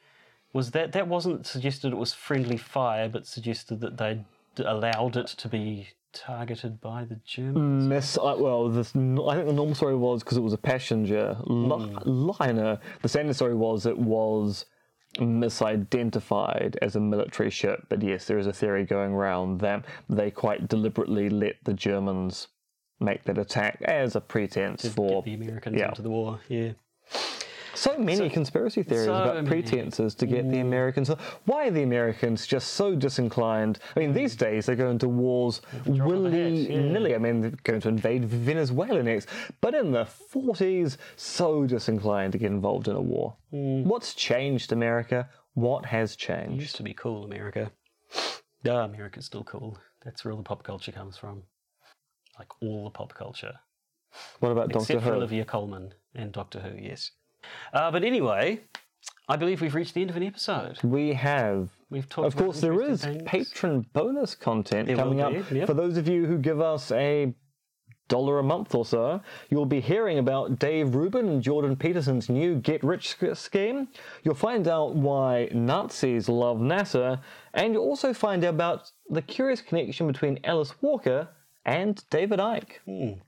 was that. That wasn't suggested it was friendly fire, but suggested that they'd allowed it to be targeted by the Germans. Miss, well, this, I think the normal story was because it was a passenger li- hmm. liner. The standard story was it was misidentified as a military ship. But yes, there is a theory going around that they quite deliberately let the Germans make that attack as a pretense for Get the Americans yeah. into the war. Yeah. So many conspiracy theories so about many. pretenses to get the Americans. Why are the Americans just so disinclined? I mean, these days they go into wars willy nilly. I mean, they're going to invade Venezuela next. But in the 40s, so disinclined to get involved in a war. Hmm. What's changed, America? What has It changed? used to be cool, America. Yeah, America's still cool. That's where all the pop culture comes from. Like all the pop culture. What about Doctor Except for Who? Olivia Colman and Doctor Who, yes. Uh, but anyway, I believe we've reached the end of an episode. We have. We've talked Of course, there is things. patron bonus content There coming up. yep. For those of you who give us a dollar a month or so, you'll be hearing about Dave Rubin and Jordan Peterson's new Get Rich scheme. You'll find out why Nazis love NASA, and you'll also find out about the curious connection between Alice Walker and David Icke.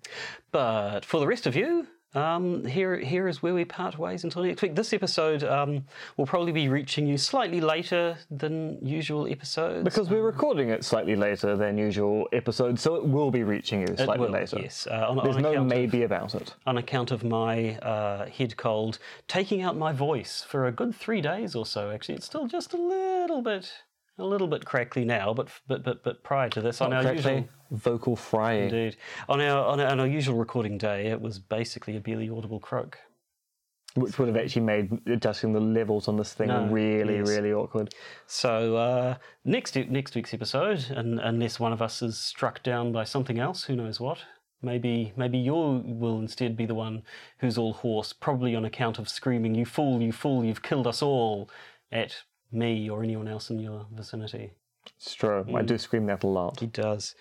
But for the rest of you, um, here here is where we part ways until next week. This episode um, will probably be reaching you slightly later than usual episodes. Because we're recording it slightly later than usual episodes, so it will be reaching you slightly will, later. Yes, uh, on, There's on no account of- maybe about it. on account of my uh, head cold taking out my voice for a good three days or so. Actually, it's still just a little bit, a little bit crackly now. But but but but prior to this, on our Correctly, usual, vocal frying. indeed, on our, on our on our usual recording day, it was basically a barely audible croak. which would have actually made adjusting the levels on this thing No, really, yes. really awkward. So uh, next next week's episode, and unless one of us is struck down by something else, who knows what. Maybe maybe you will instead be the one who's all hoarse, probably on account of screaming, "You fool! You fool! You've killed us all!" at me or anyone else in your vicinity. It's true. I Mm. do scream that a lot. He does.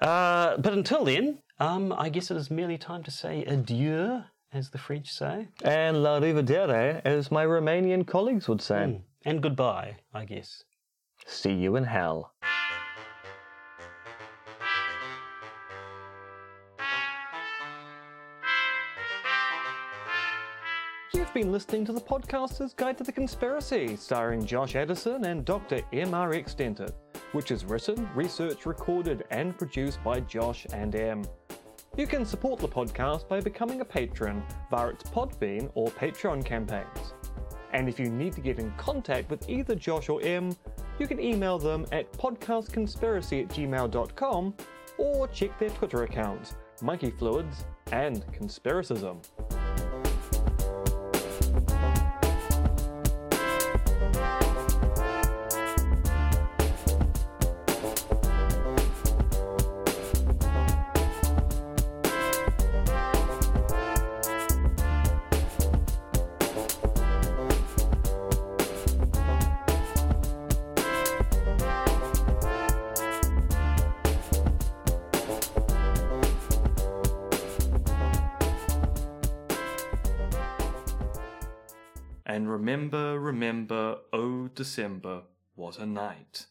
Uh, but until then, um, I guess it is merely time to say adieu, as the French say, And la revedere, as my Romanian colleagues would say. and goodbye, I guess. See you in hell. You've been listening to the Podcaster's Guide to the Conspiracy, starring Josh Addison and Dr. M.R.X. Dentith, which is written, researched, recorded, and produced by Josh and M. You can support the podcast by becoming a patron via its Podbean or Patreon campaigns. And if you need to get in contact with either Josh or M, you can email them at podcastconspiracy at gmail.com or check their Twitter accounts, Monkey Fluids and Conspiracism. December, what a night.